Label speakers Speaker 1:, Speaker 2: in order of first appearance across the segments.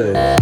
Speaker 1: A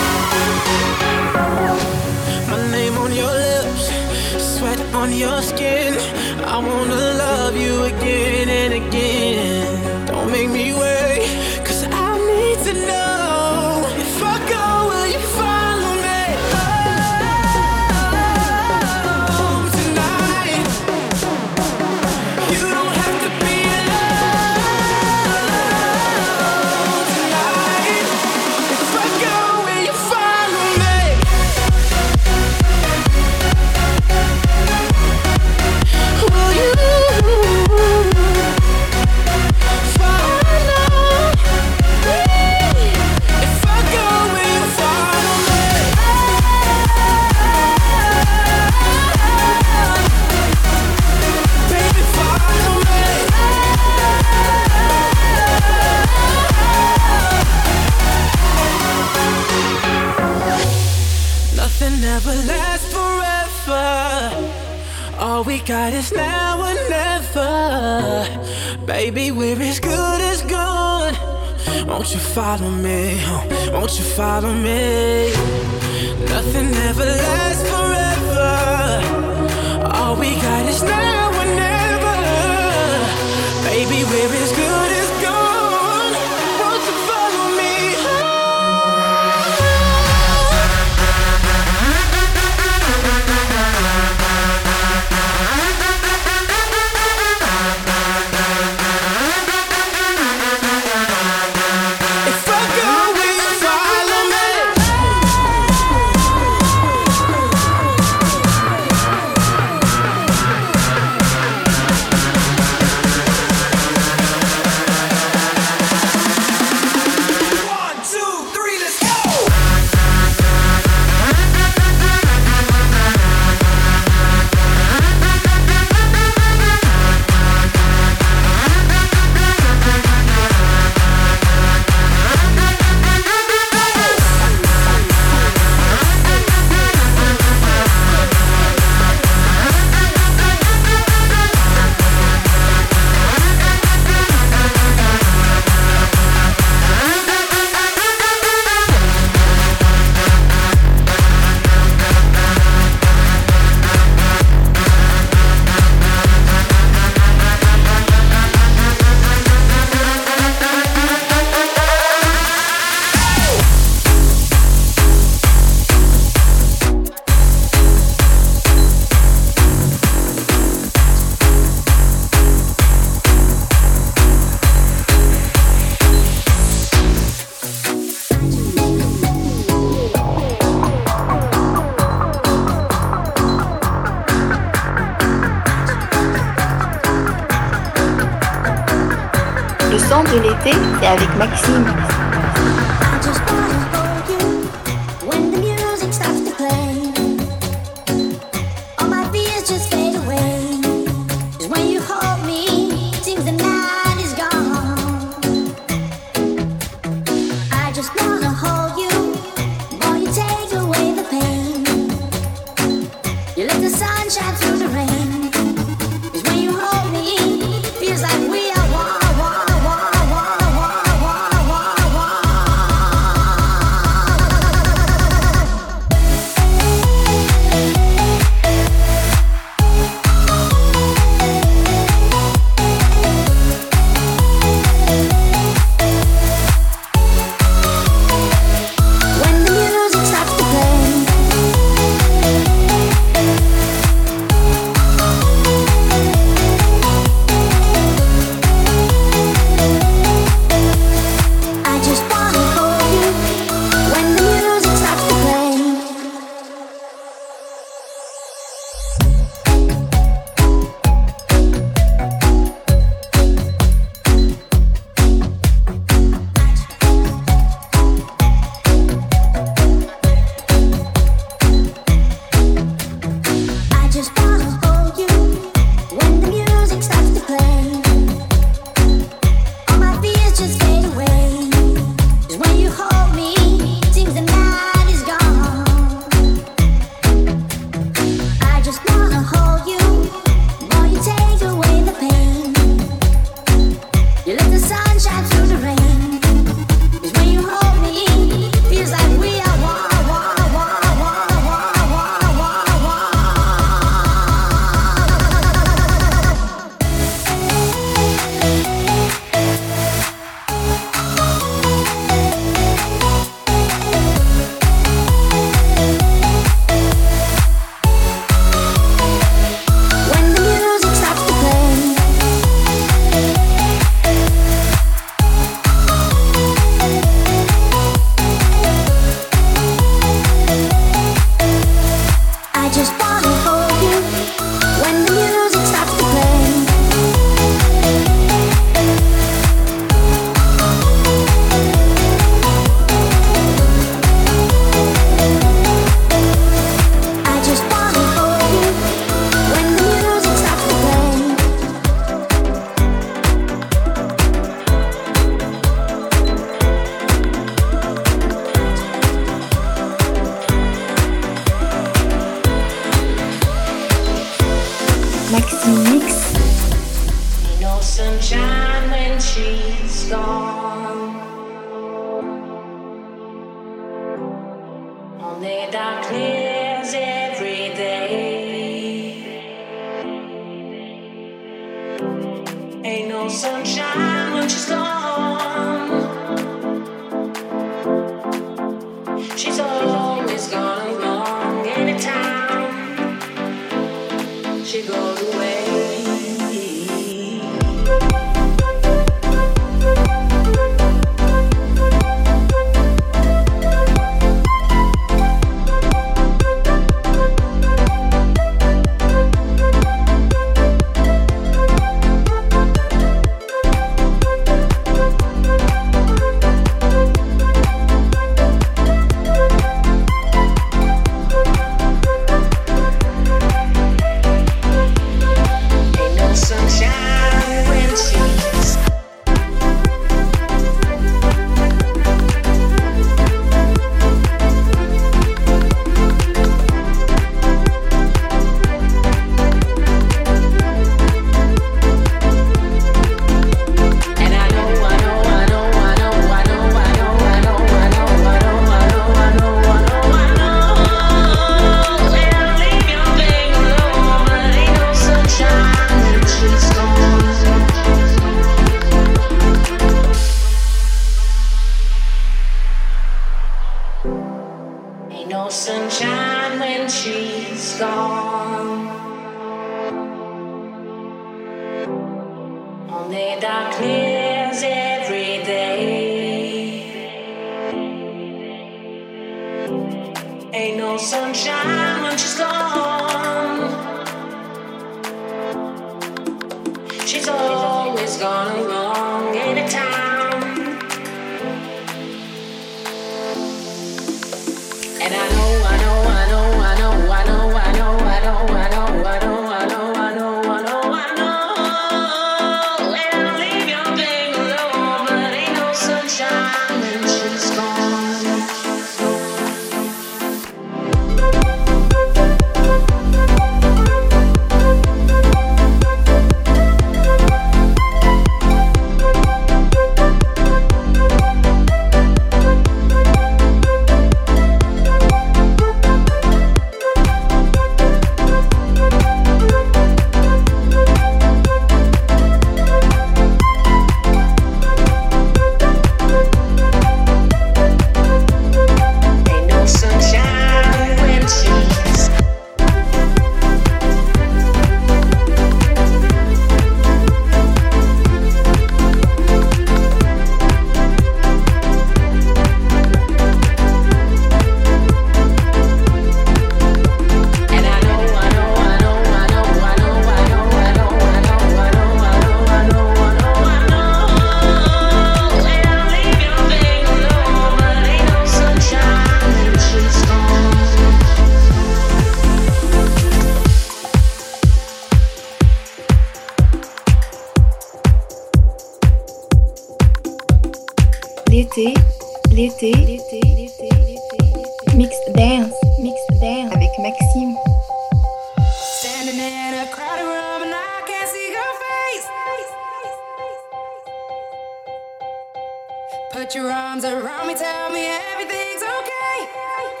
Speaker 2: Put
Speaker 3: your arms around me, tell me everything's okay.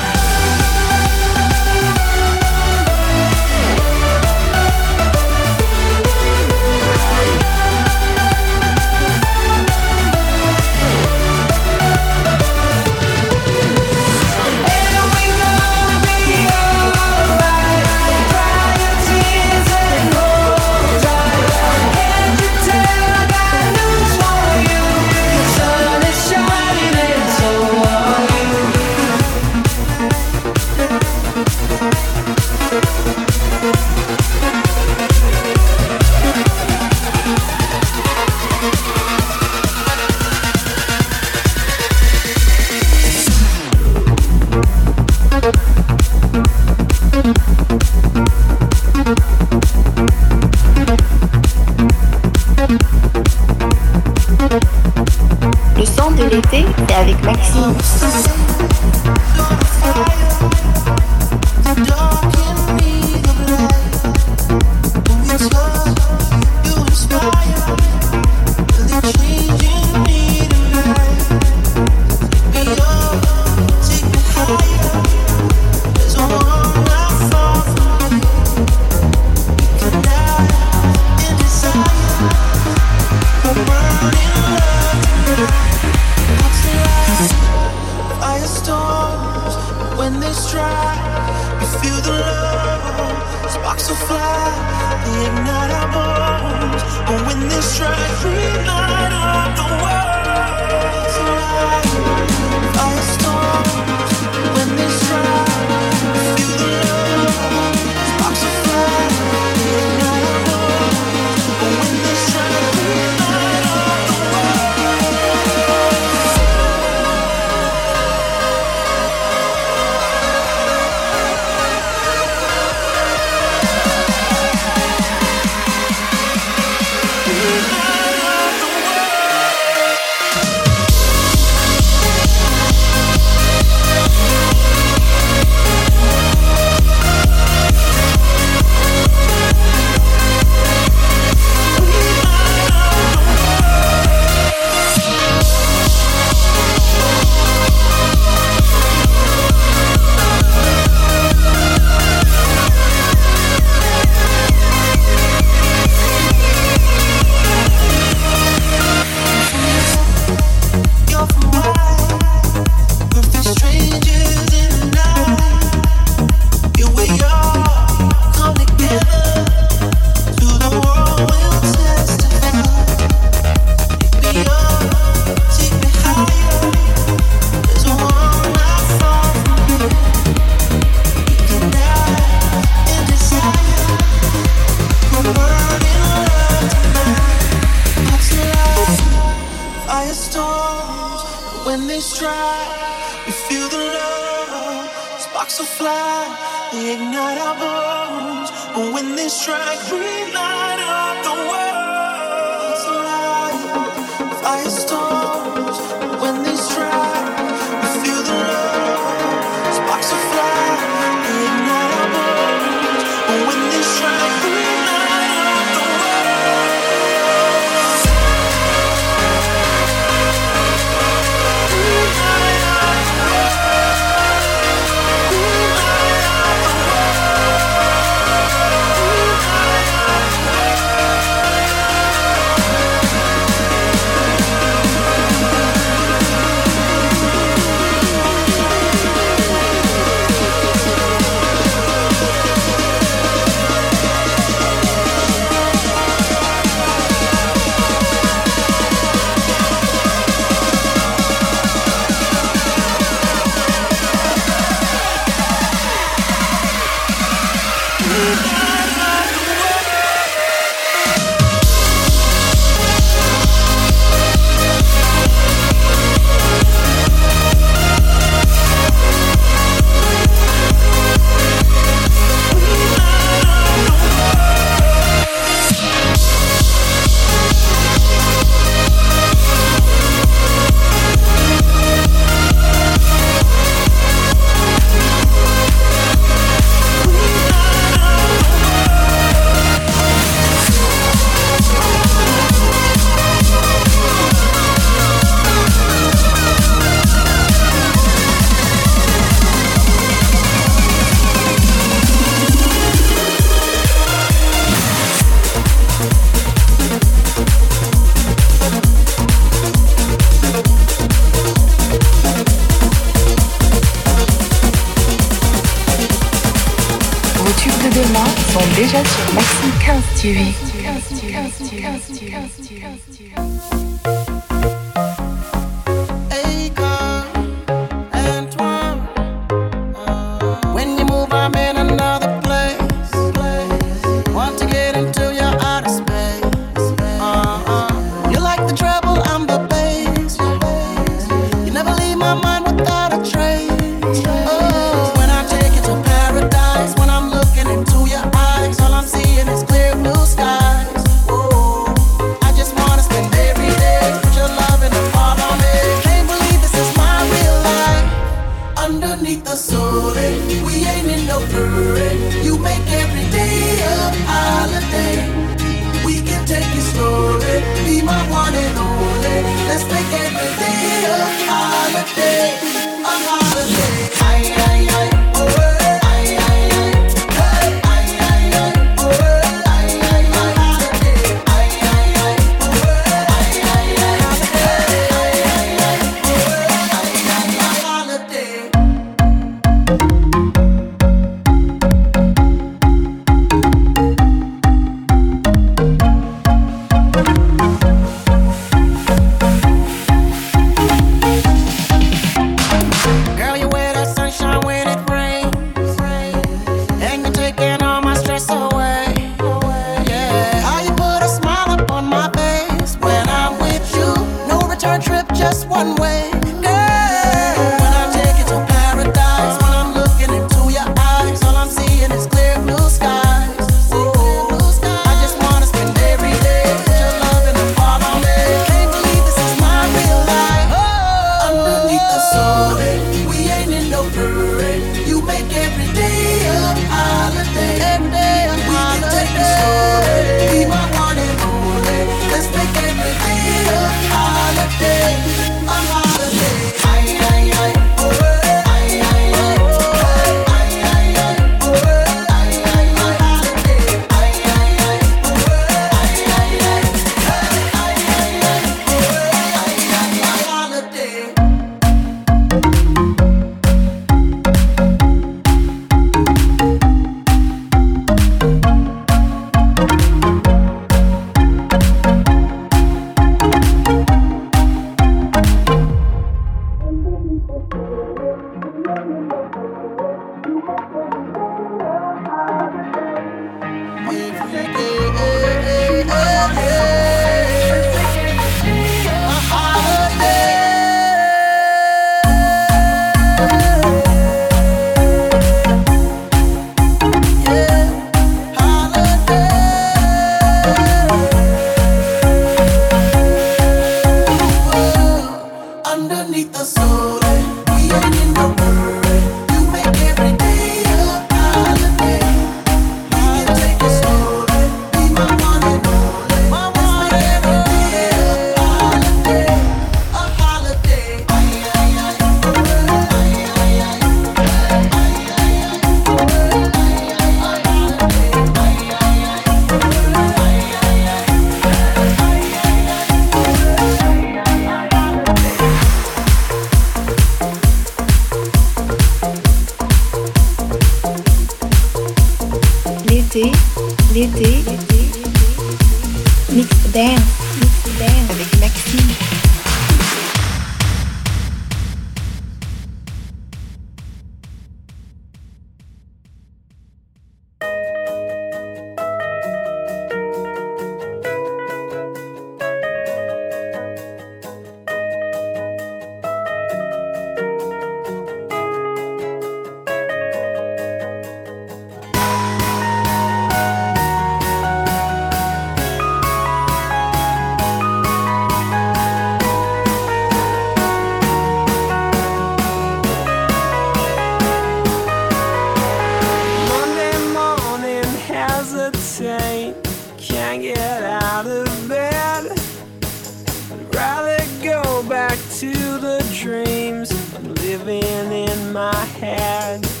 Speaker 3: back to the
Speaker 2: dreams I'm
Speaker 3: living in
Speaker 2: my head.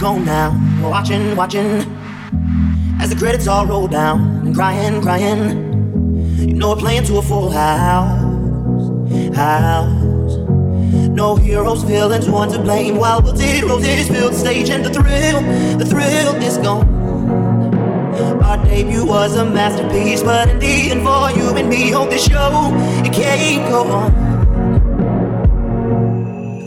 Speaker 4: Watching, watching as the credits all roll down and crying, crying. You know we're playing to a full house, house. No heroes, villains, one to blame. While we'll roses fill the stage and the thrill, the thrill is gone. Our debut was a masterpiece, but in the end, for you and me on this show, it can't go on.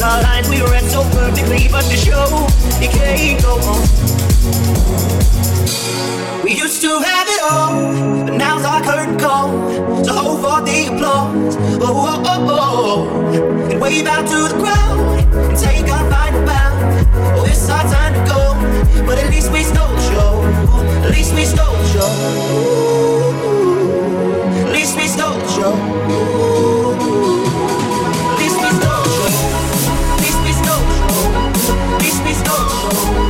Speaker 4: The lines we read so perfectly, but the show it can't go on. We used to have it all, but now's our curtain call. So hold for the applause. Oh, oh, oh, oh, oh. and wave out to the crowd and take our final bow. Oh, it's our time to go, but at least we stole the show. At least we stole the show. Ooh, at least we stole the show.
Speaker 2: Ooh. oh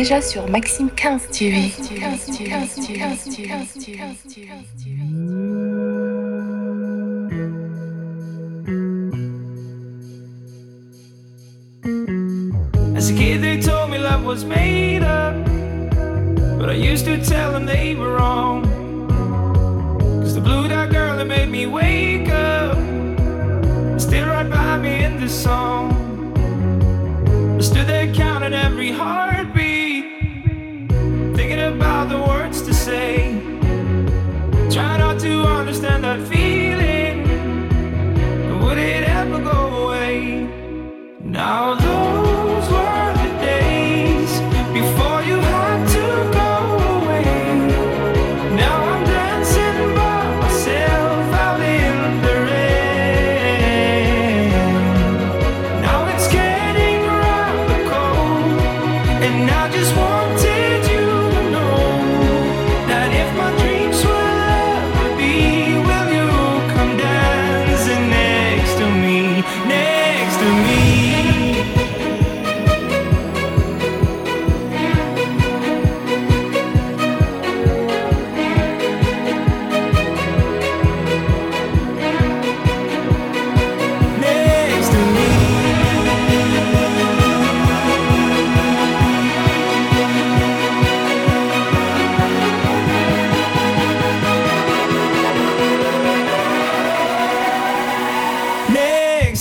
Speaker 2: déjà sur Maxime 15 TV.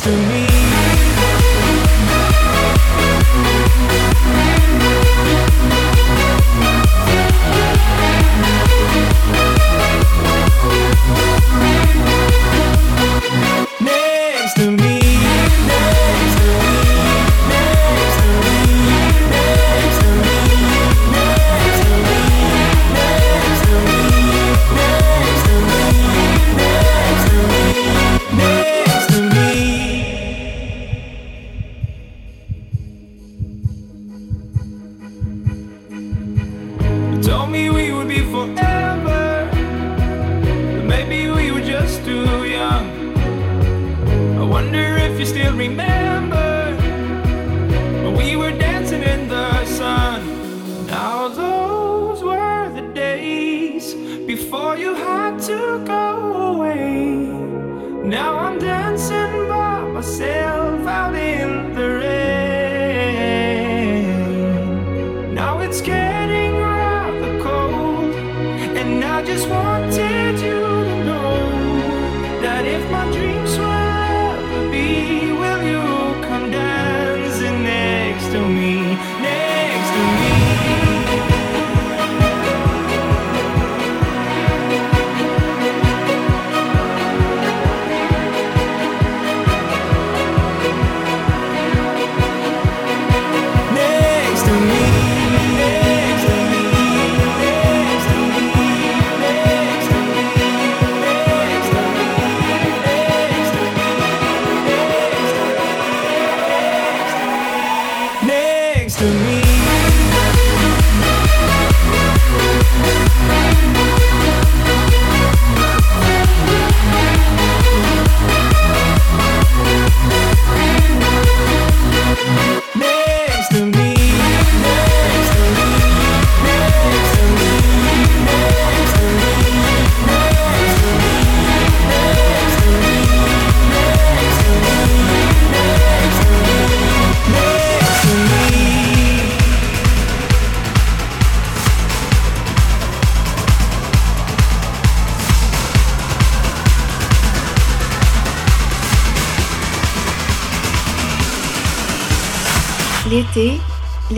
Speaker 5: to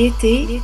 Speaker 2: l'été,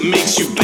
Speaker 5: It makes you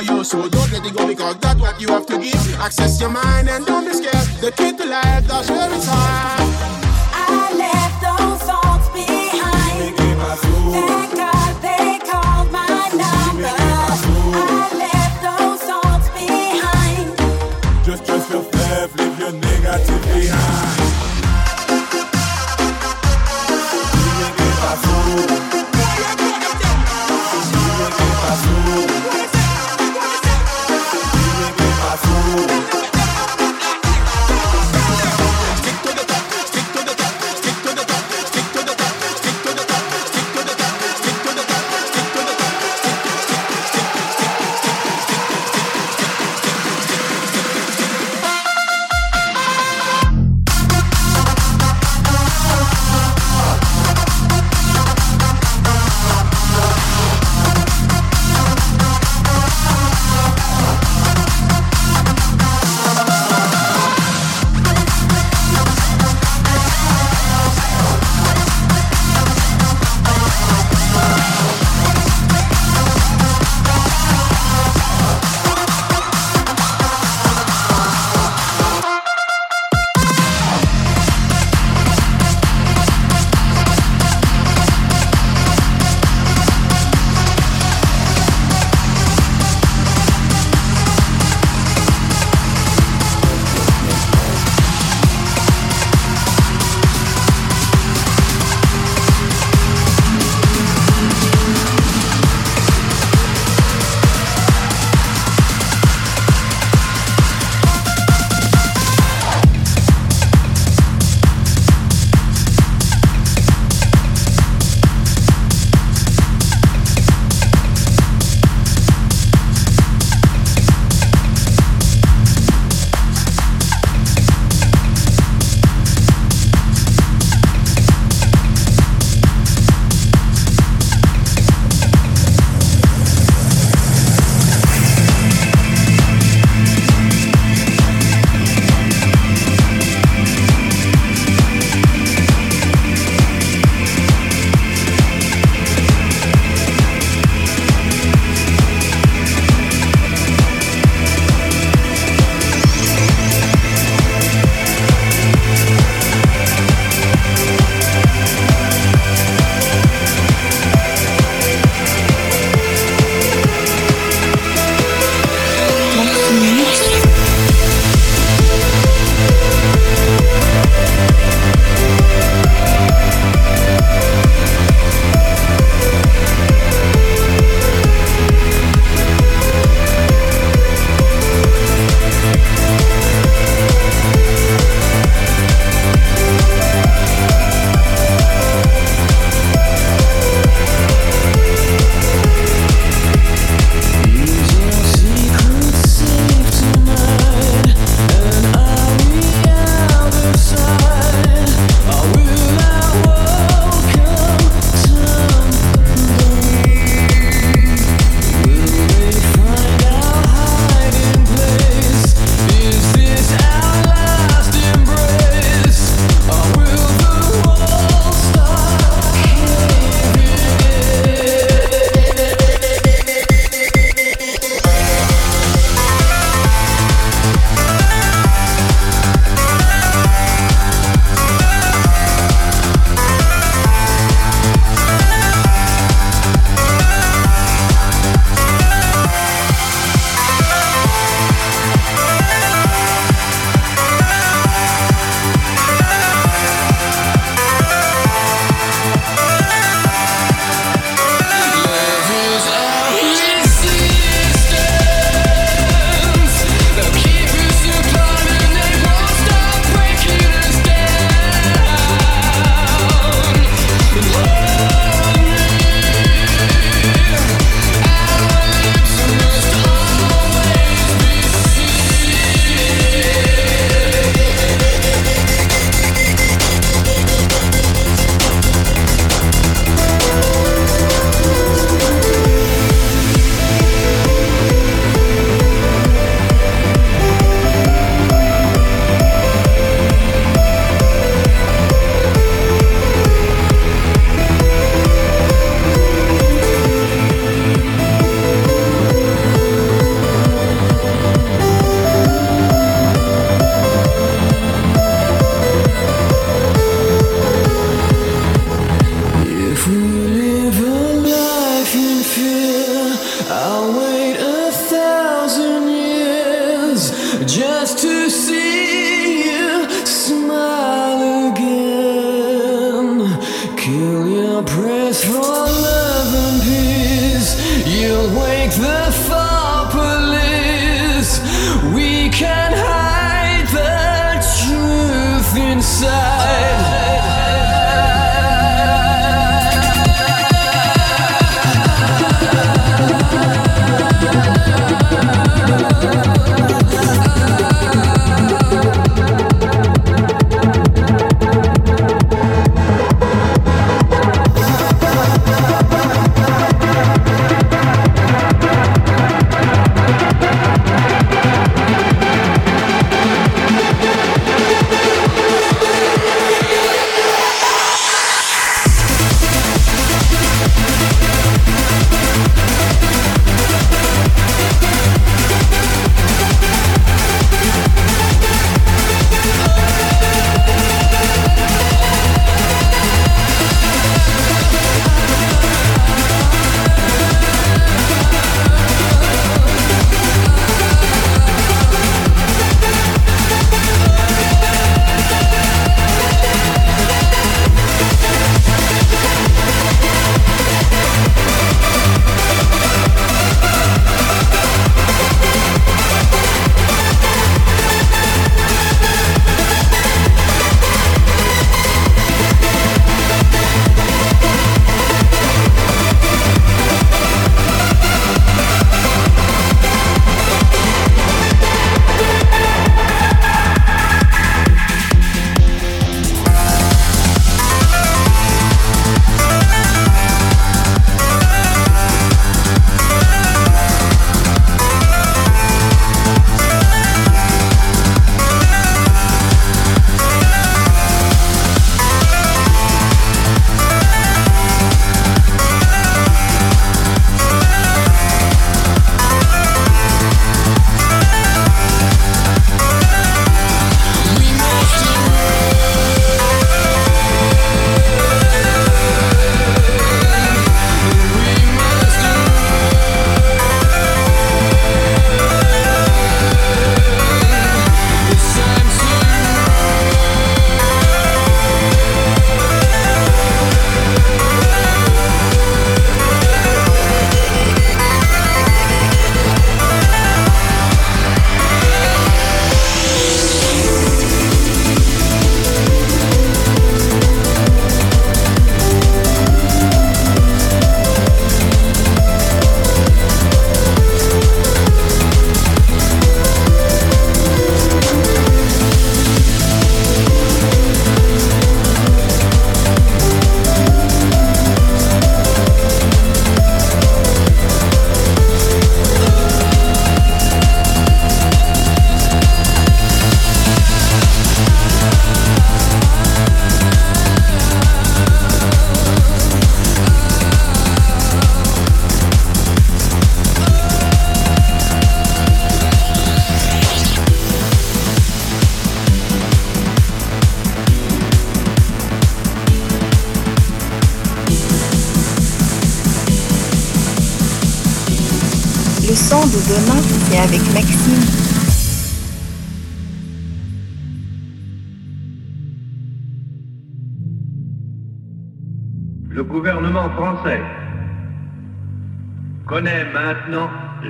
Speaker 5: for you.
Speaker 6: So don't
Speaker 7: let it
Speaker 8: go because that's what you have to give. Access your mind and don't be scared. The key to life, that's where it's at.
Speaker 9: I left those thoughts behind. Thank God they called my number. I left those thoughts behind.
Speaker 10: Just live your negative behind.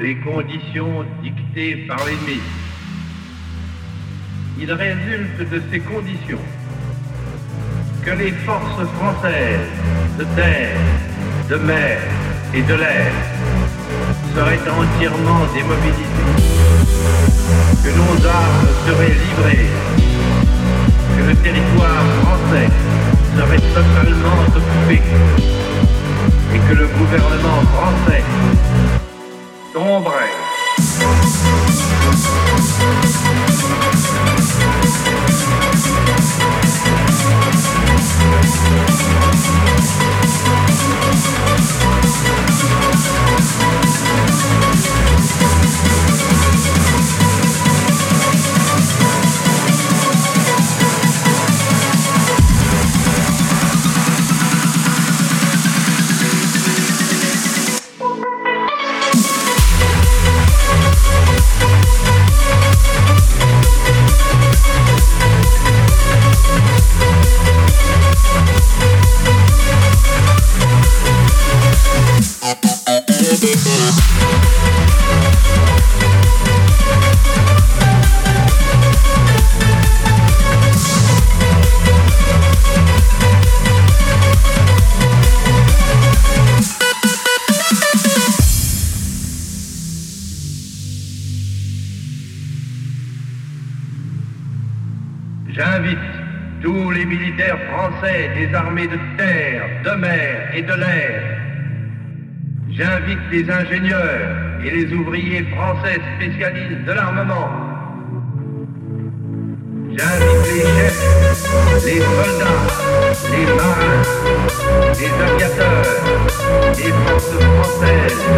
Speaker 11: Les conditions dictées par l'ennemi. Il résulte de ces conditions que les forces françaises de terre, de mer et de l'air seraient entièrement démobilisées, que nos armes seraient livrées, que le territoire français serait totalement occupé et que le gouvernement français les ingénieurs et les ouvriers français spécialistes de l'armement. J'invite les chefs, les soldats, les marins, les aviateurs, les forces françaises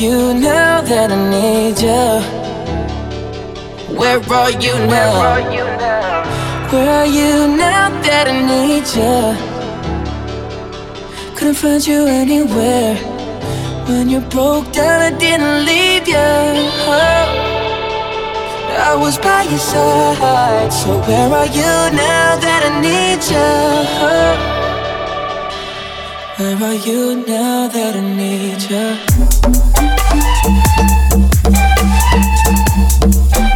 Speaker 12: you now that I need you? Where are you now? Where are you now that I need you? Couldn't find you anywhere. When you broke down, I didn't leave you. I was by your side. So where are you now that I need you? Where are you now that I need you? Thank you.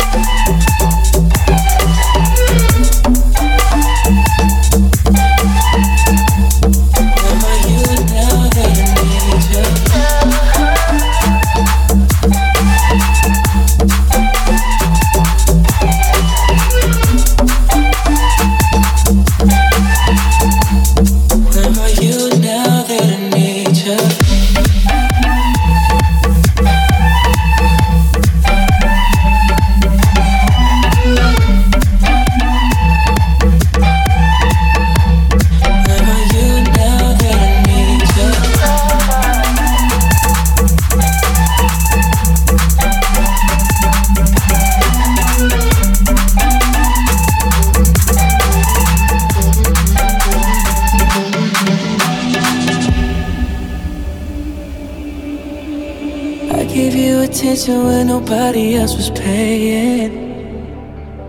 Speaker 12: Nobody else was paying.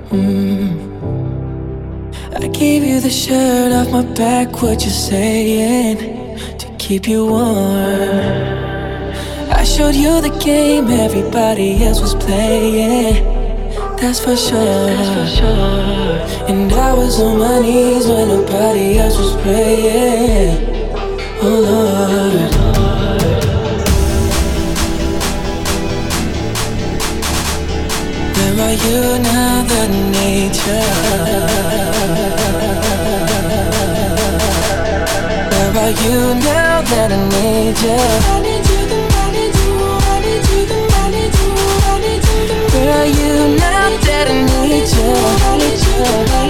Speaker 12: Mm. I gave you the shirt off my back, what you saying? To keep you warm. I showed you the game everybody else was playing. That's for sure. That's for sure. And I was on my knees when nobody else was praying. Oh Lord. You now, the nature? Where are you now that I need you? Where are you now that? I need you, I need you,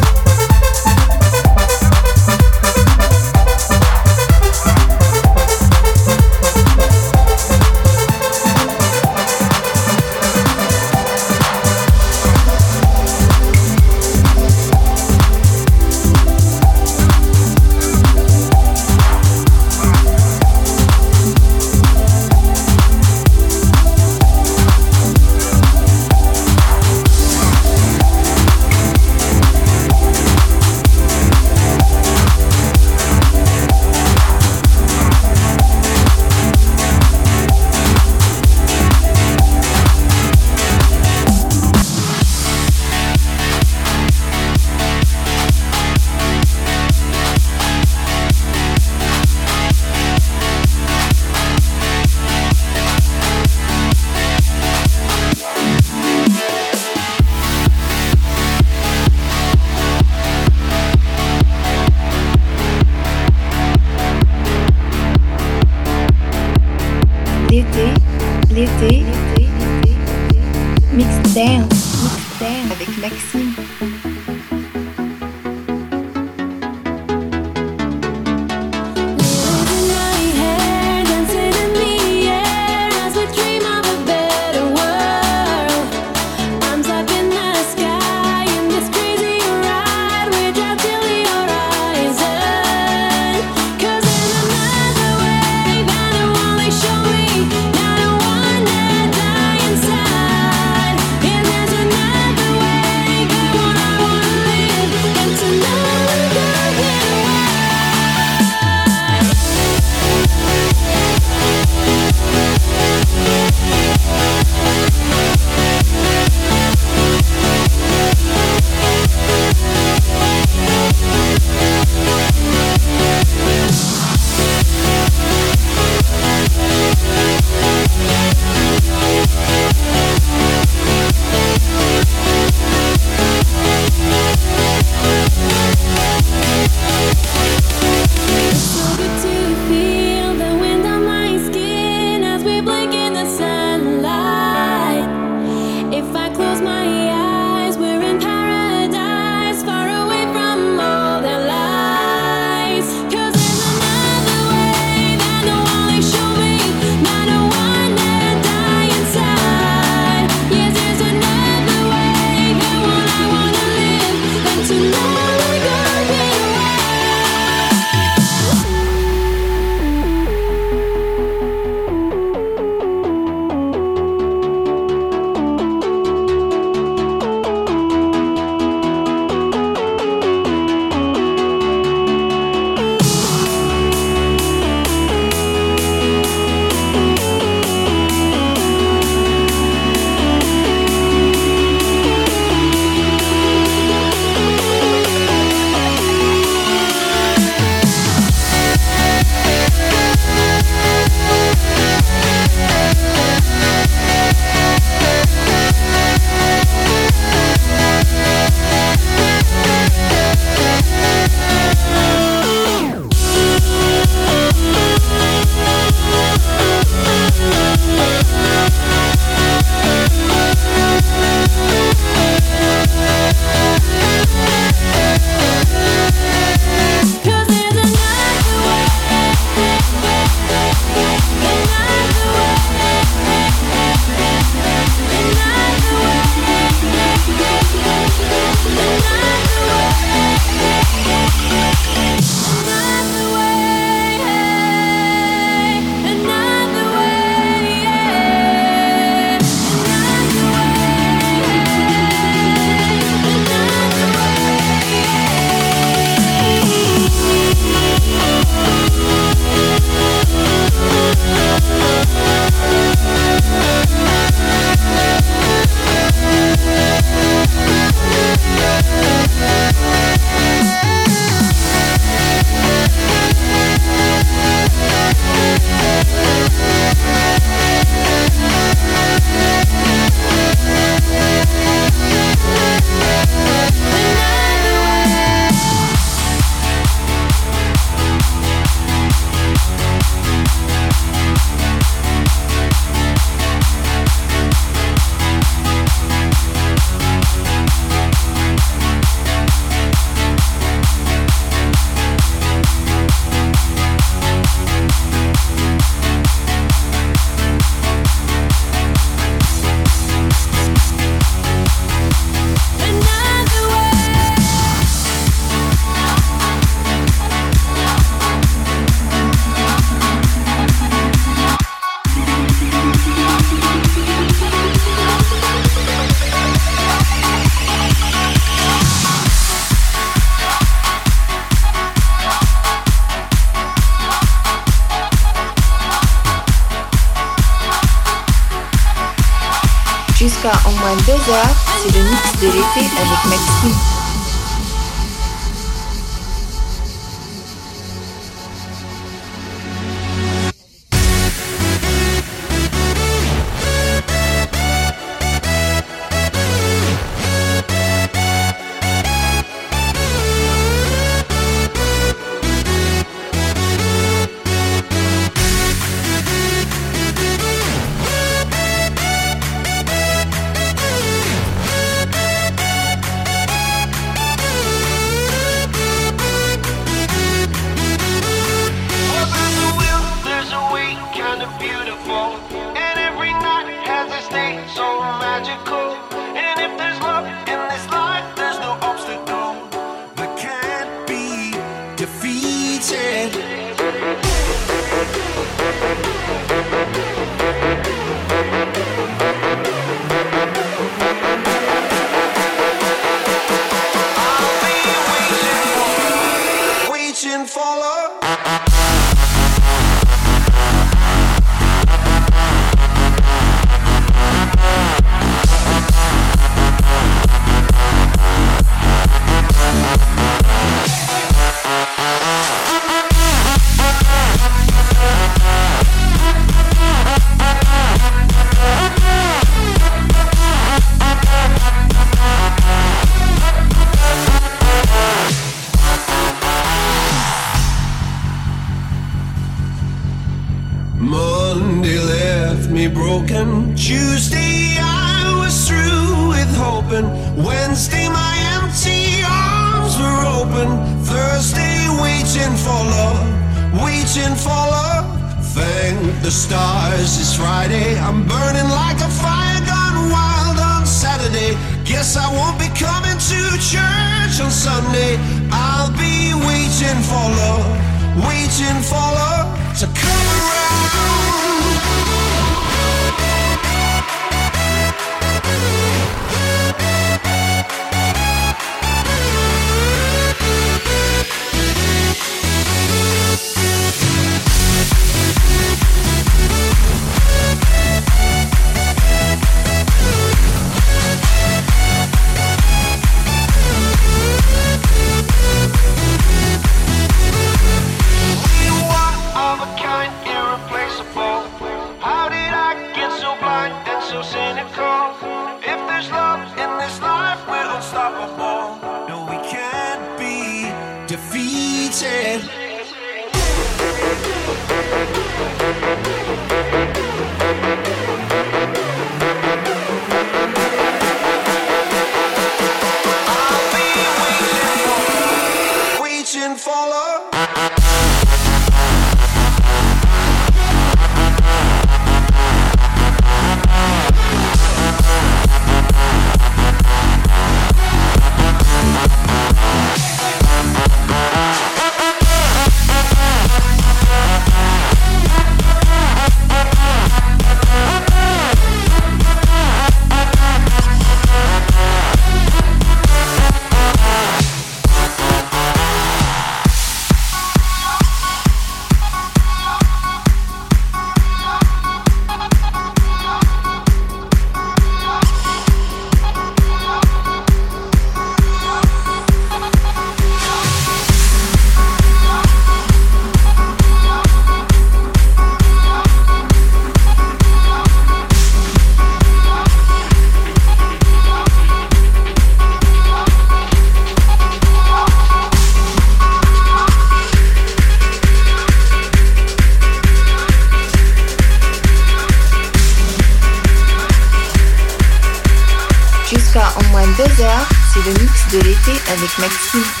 Speaker 2: avec Maxime.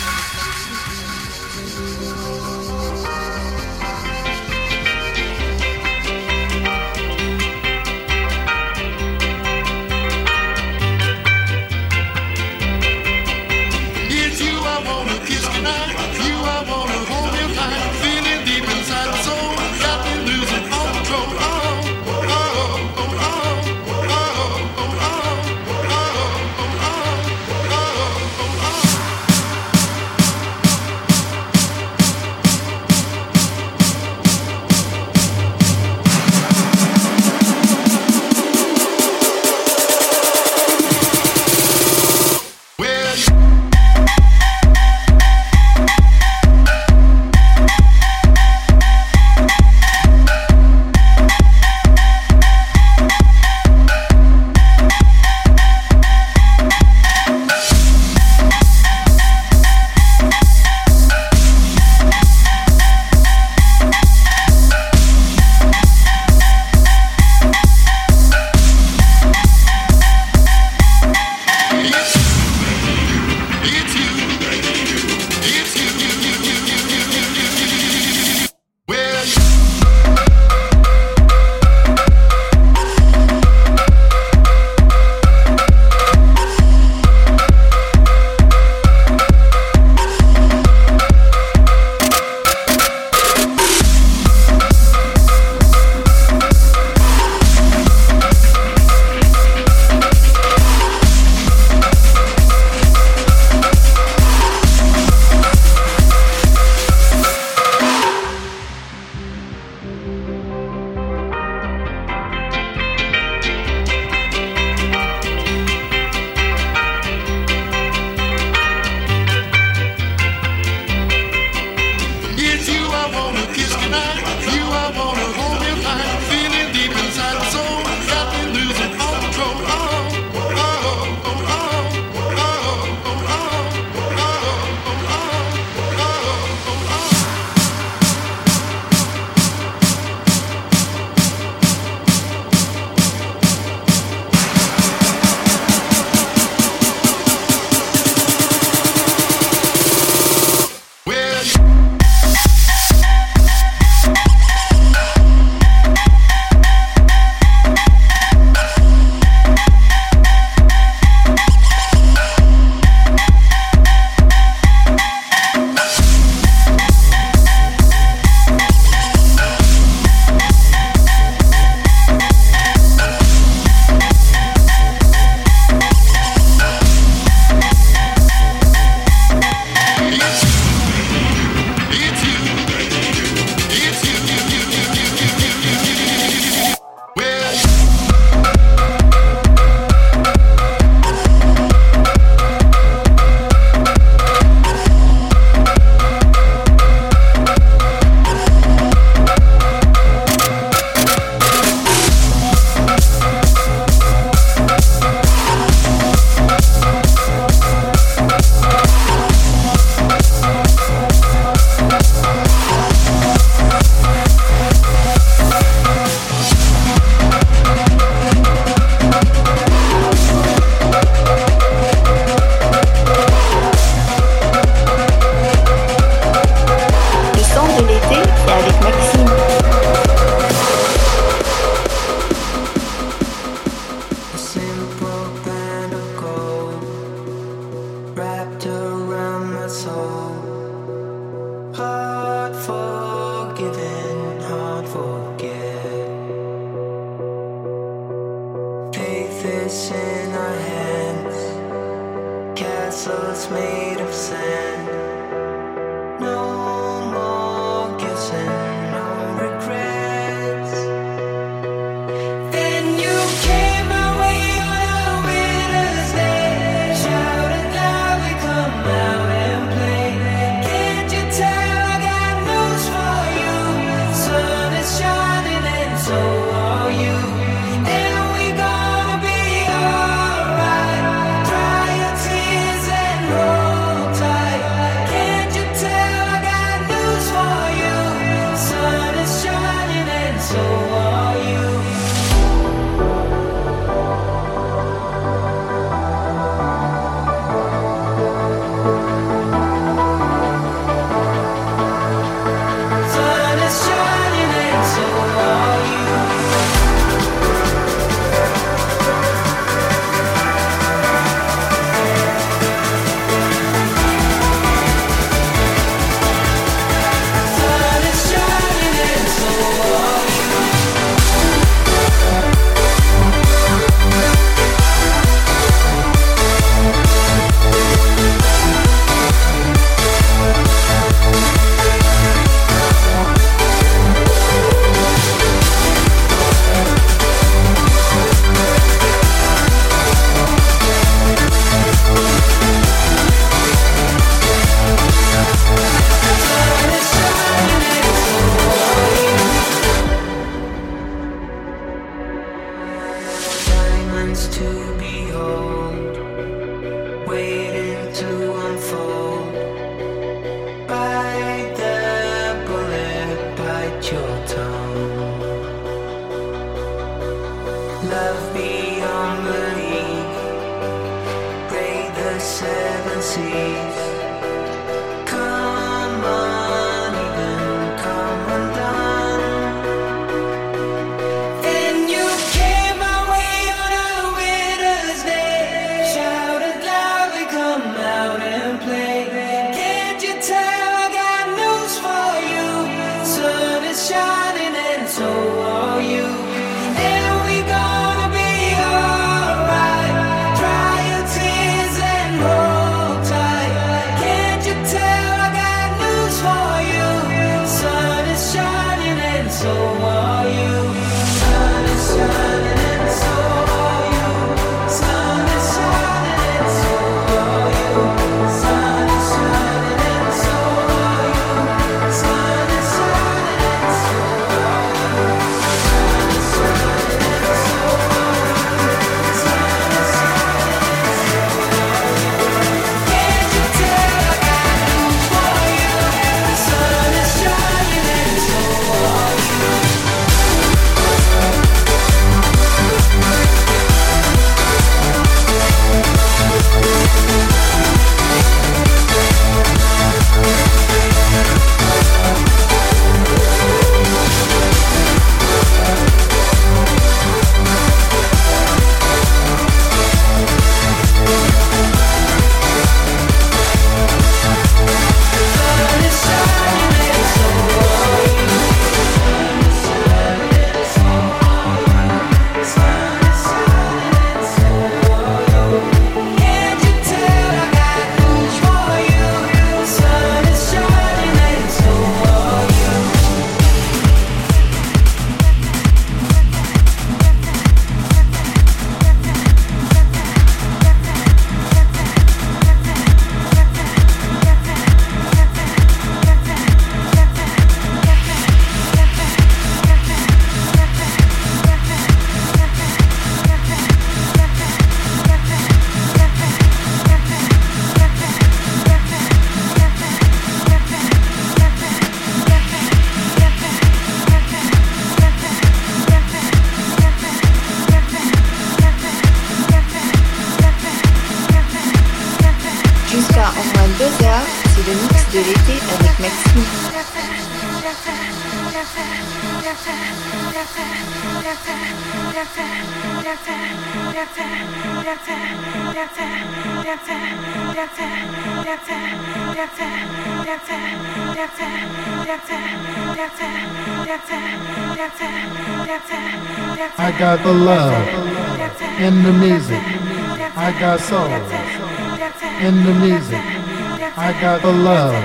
Speaker 13: Music, I got the love.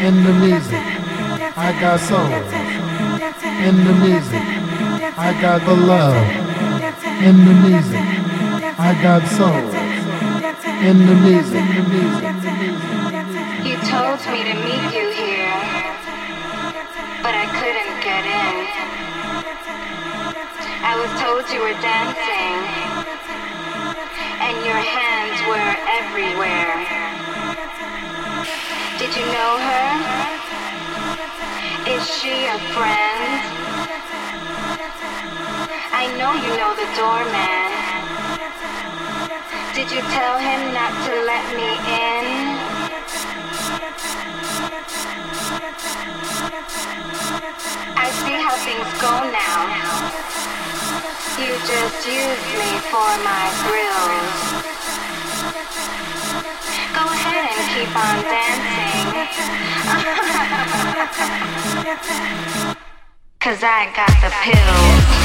Speaker 13: In the music, I got soul. In the music, I got the love. In the music, I got soul. In the music.
Speaker 14: You told me to meet you here, but I couldn't get in. I was told you were dancing, and your were everywhere. Did you know her? Is she a friend? I know you know the doorman. Did you tell him not to let me in? I see how things go now. You just use me for my grills. Keep on dancing. Cause I got the pills.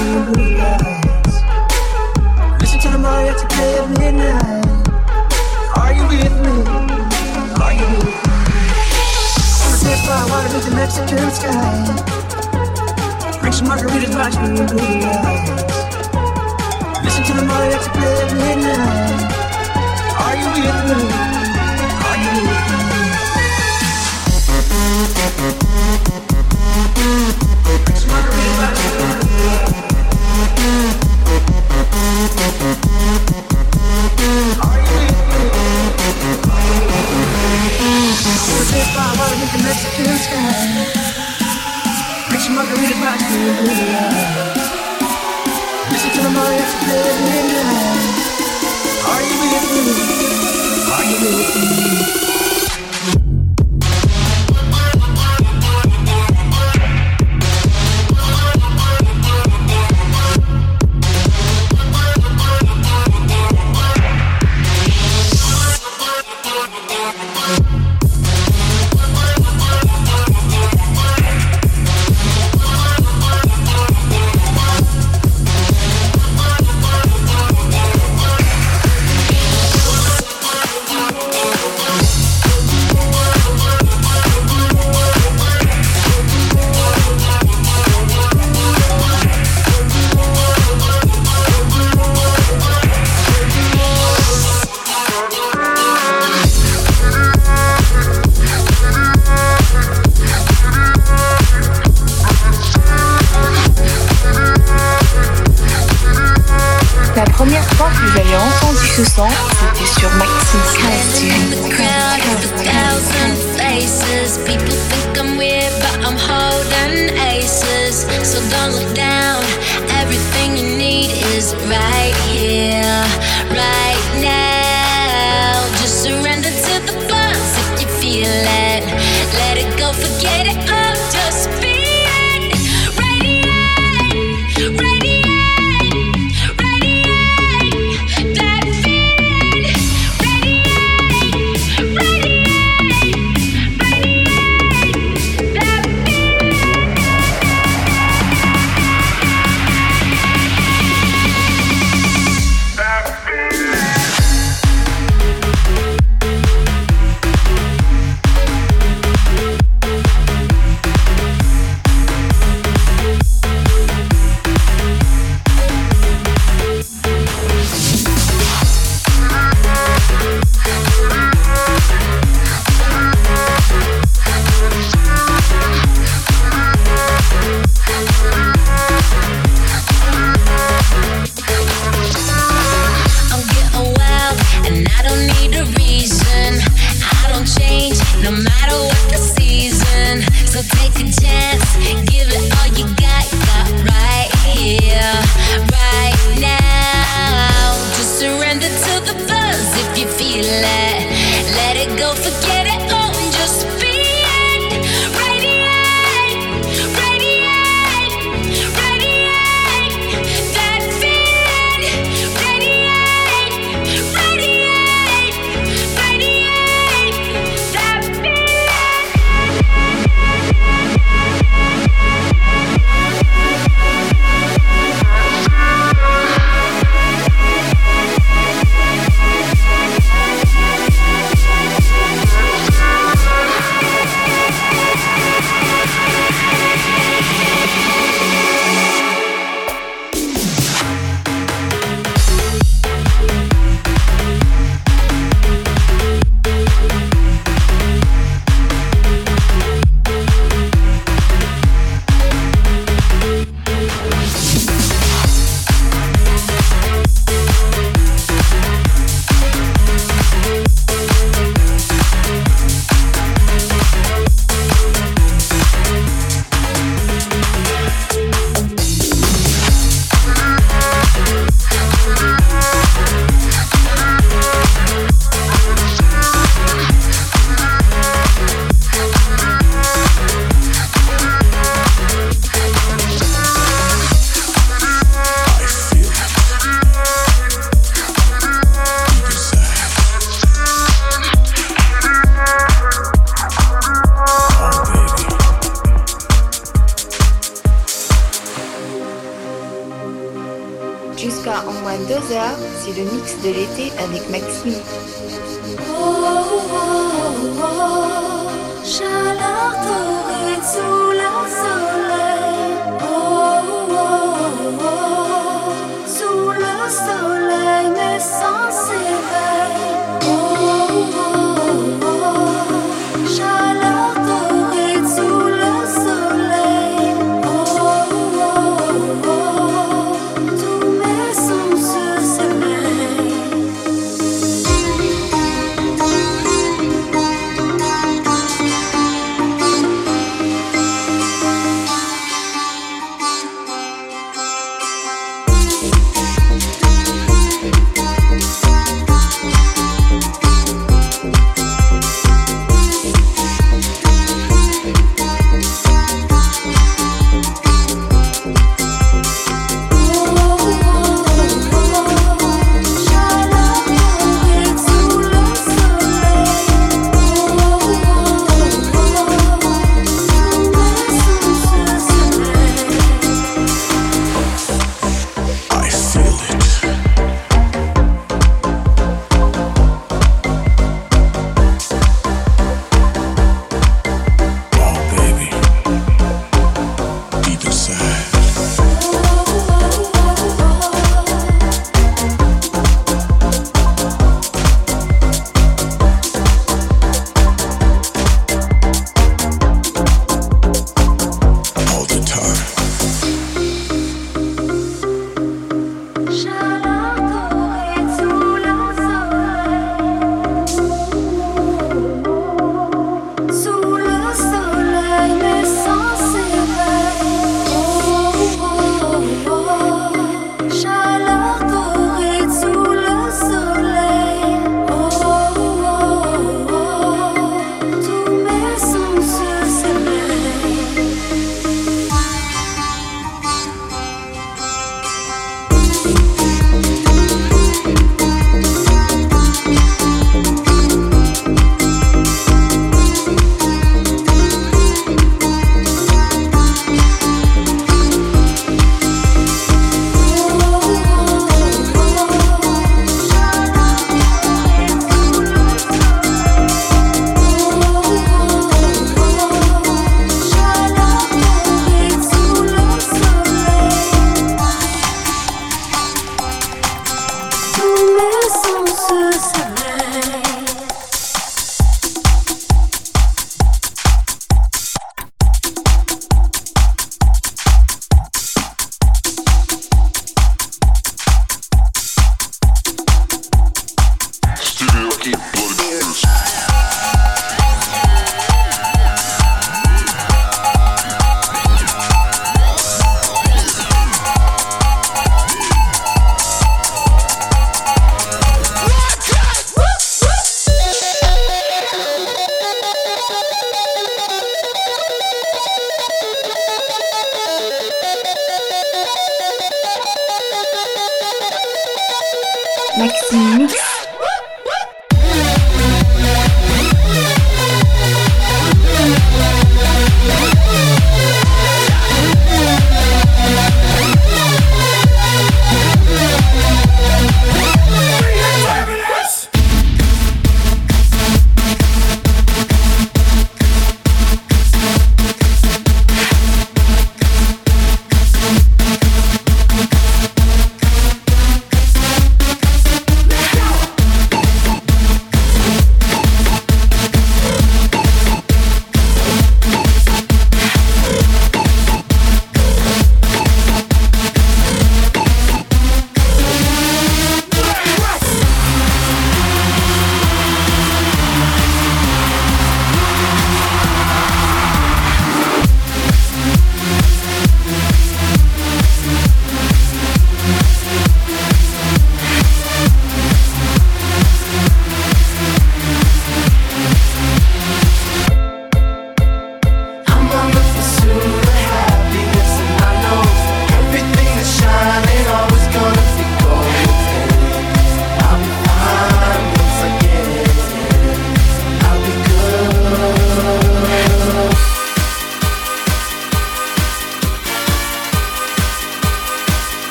Speaker 4: Margaritas,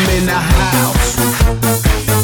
Speaker 15: I'm
Speaker 4: in the house.